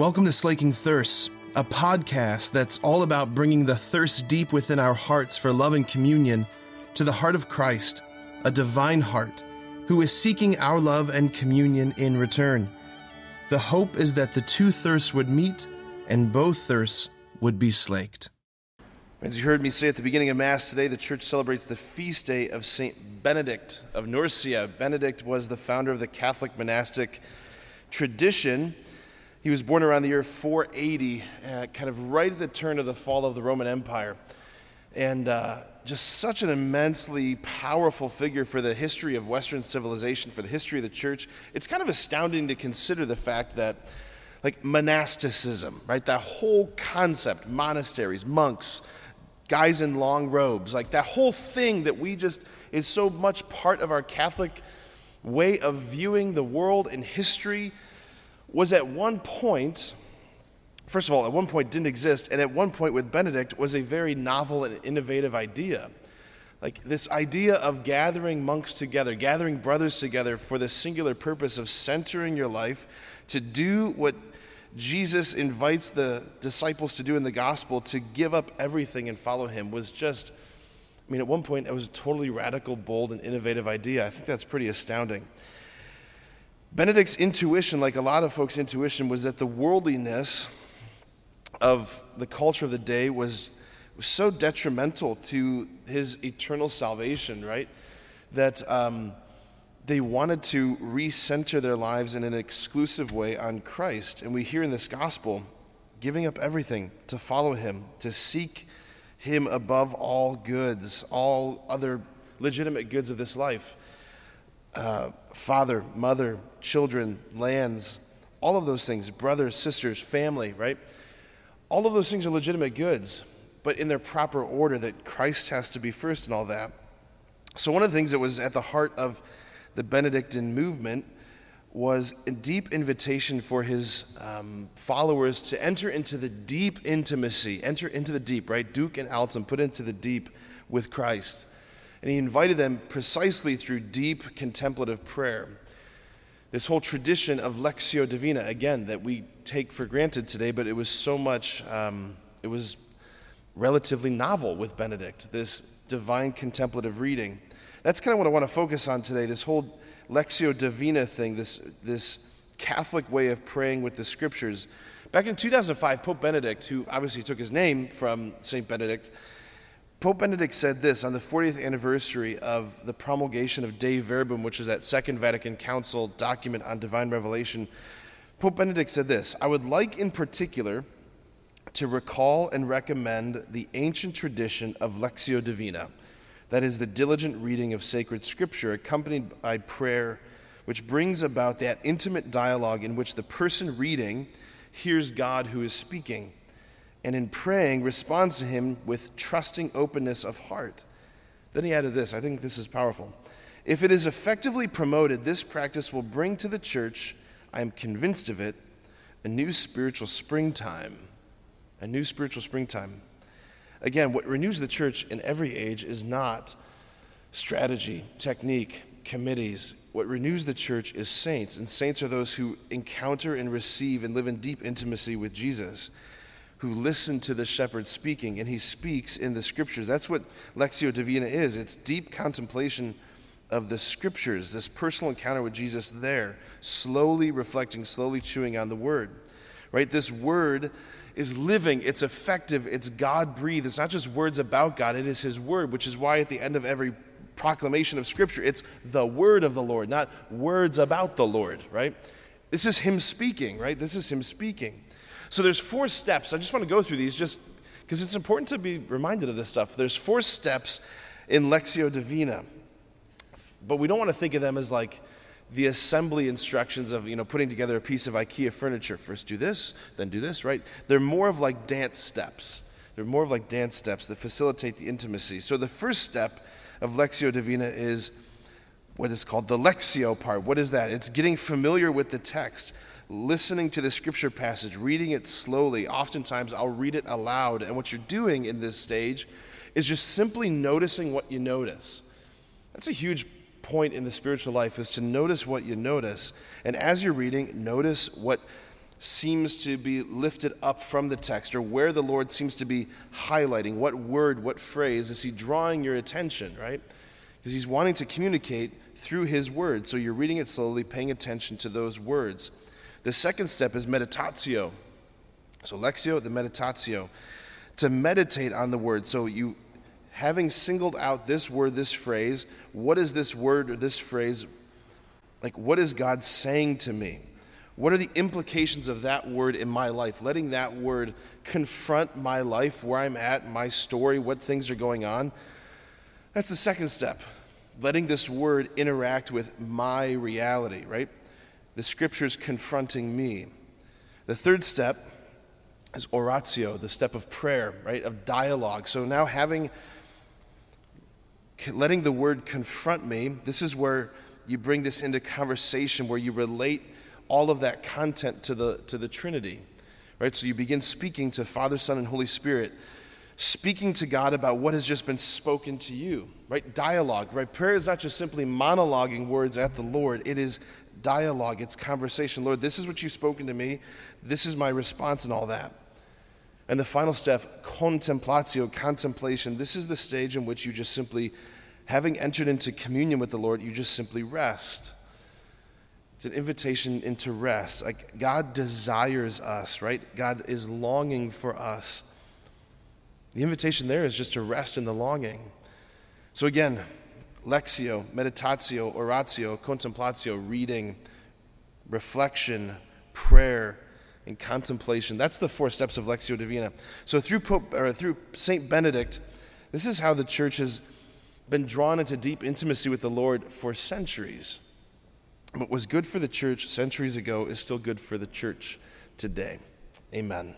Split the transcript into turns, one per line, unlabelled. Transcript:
Welcome to Slaking Thirsts, a podcast that's all about bringing the thirst deep within our hearts for love and communion to the heart of Christ, a divine heart, who is seeking our love and communion in return. The hope is that the two thirsts would meet and both thirsts would be slaked.
As you heard me say at the beginning of Mass today, the church celebrates the feast day of St. Benedict of Nursia. Benedict was the founder of the Catholic monastic tradition. He was born around the year 480, uh, kind of right at the turn of the fall of the Roman Empire. And uh, just such an immensely powerful figure for the history of Western civilization, for the history of the church. It's kind of astounding to consider the fact that, like, monasticism, right? That whole concept, monasteries, monks, guys in long robes, like that whole thing that we just is so much part of our Catholic way of viewing the world and history was at one point, first of all, at one point didn't exist, and at one point with Benedict was a very novel and innovative idea. Like this idea of gathering monks together, gathering brothers together for the singular purpose of centering your life to do what Jesus invites the disciples to do in the gospel to give up everything and follow him was just, I mean, at one point, it was a totally radical, bold, and innovative idea. I think that's pretty astounding. Benedict's intuition, like a lot of folks' intuition, was that the worldliness of the culture of the day was, was so detrimental to his eternal salvation, right? That um, they wanted to recenter their lives in an exclusive way on Christ. And we hear in this gospel giving up everything to follow him, to seek him above all goods, all other legitimate goods of this life uh, father, mother, children, lands, all of those things, brothers, sisters, family, right? All of those things are legitimate goods, but in their proper order that Christ has to be first and all that. So, one of the things that was at the heart of the Benedictine movement was a deep invitation for his um, followers to enter into the deep intimacy, enter into the deep, right? Duc in altum, put into the deep with Christ. And he invited them precisely through deep contemplative prayer. This whole tradition of Lectio Divina, again, that we take for granted today, but it was so much, um, it was relatively novel with Benedict, this divine contemplative reading. That's kind of what I want to focus on today this whole Lectio Divina thing, this, this Catholic way of praying with the scriptures. Back in 2005, Pope Benedict, who obviously took his name from St. Benedict, Pope Benedict said this on the 40th anniversary of the promulgation of Dei Verbum, which is that Second Vatican Council document on divine revelation. Pope Benedict said this I would like in particular to recall and recommend the ancient tradition of Lectio Divina, that is, the diligent reading of sacred scripture accompanied by prayer, which brings about that intimate dialogue in which the person reading hears God who is speaking and in praying responds to him with trusting openness of heart. Then he added this I think this is powerful. If it is effectively promoted, this practice will bring to the church, I am convinced of it, a new spiritual springtime. A new spiritual springtime. Again, what renews the church in every age is not strategy, technique, committees. What renews the church is saints, and saints are those who encounter and receive and live in deep intimacy with Jesus who listen to the shepherd speaking, and he speaks in the scriptures. That's what Lectio Divina is it's deep contemplation of the scriptures, this personal encounter with Jesus there, slowly reflecting, slowly chewing on the word. Right? This word is living, it's effective, it's God breathed. It's not just words about God, it is his word, which is why at the end of every proclamation of scripture, it's the word of the Lord, not words about the Lord, right? This is him speaking, right? This is him speaking. So there's four steps. I just want to go through these just because it's important to be reminded of this stuff. There's four steps in Lectio Divina, but we don't want to think of them as like the assembly instructions of you know putting together a piece of IKEA furniture. First do this, then do this, right? They're more of like dance steps. They're more of like dance steps that facilitate the intimacy. So the first step of Lectio Divina is what is called the Lectio part. What is that? It's getting familiar with the text listening to the scripture passage, reading it slowly. Oftentimes, I'll read it aloud. And what you're doing in this stage is just simply noticing what you notice. That's a huge point in the spiritual life is to notice what you notice. And as you're reading, notice what seems to be lifted up from the text or where the Lord seems to be highlighting. What word, what phrase is He drawing your attention, right? Because He's wanting to communicate through His word. So you're reading it slowly, paying attention to those words. The second step is meditatio. So, lectio, the meditatio. To meditate on the word. So, you, having singled out this word, this phrase, what is this word or this phrase? Like, what is God saying to me? What are the implications of that word in my life? Letting that word confront my life, where I'm at, my story, what things are going on. That's the second step. Letting this word interact with my reality, right? The scriptures confronting me. The third step is oratio, the step of prayer, right? Of dialogue. So now having letting the word confront me, this is where you bring this into conversation where you relate all of that content to the, to the Trinity. Right? So you begin speaking to Father, Son, and Holy Spirit, speaking to God about what has just been spoken to you. Right? Dialogue. Right? Prayer is not just simply monologuing words at the Lord, it is dialogue, it's conversation. Lord, this is what you've spoken to me. This is my response and all that. And the final step, contemplatio, contemplation. This is the stage in which you just simply, having entered into communion with the Lord, you just simply rest. It's an invitation into rest. Like God desires us, right? God is longing for us. The invitation there is just to rest in the longing. So again, lectio, meditatio, oratio, contemplatio, reading, reflection, prayer, and contemplation. That's the four steps of Lectio Divina. So through Pope or through Saint Benedict, this is how the church has been drawn into deep intimacy with the Lord for centuries. What was good for the church centuries ago is still good for the church today. Amen.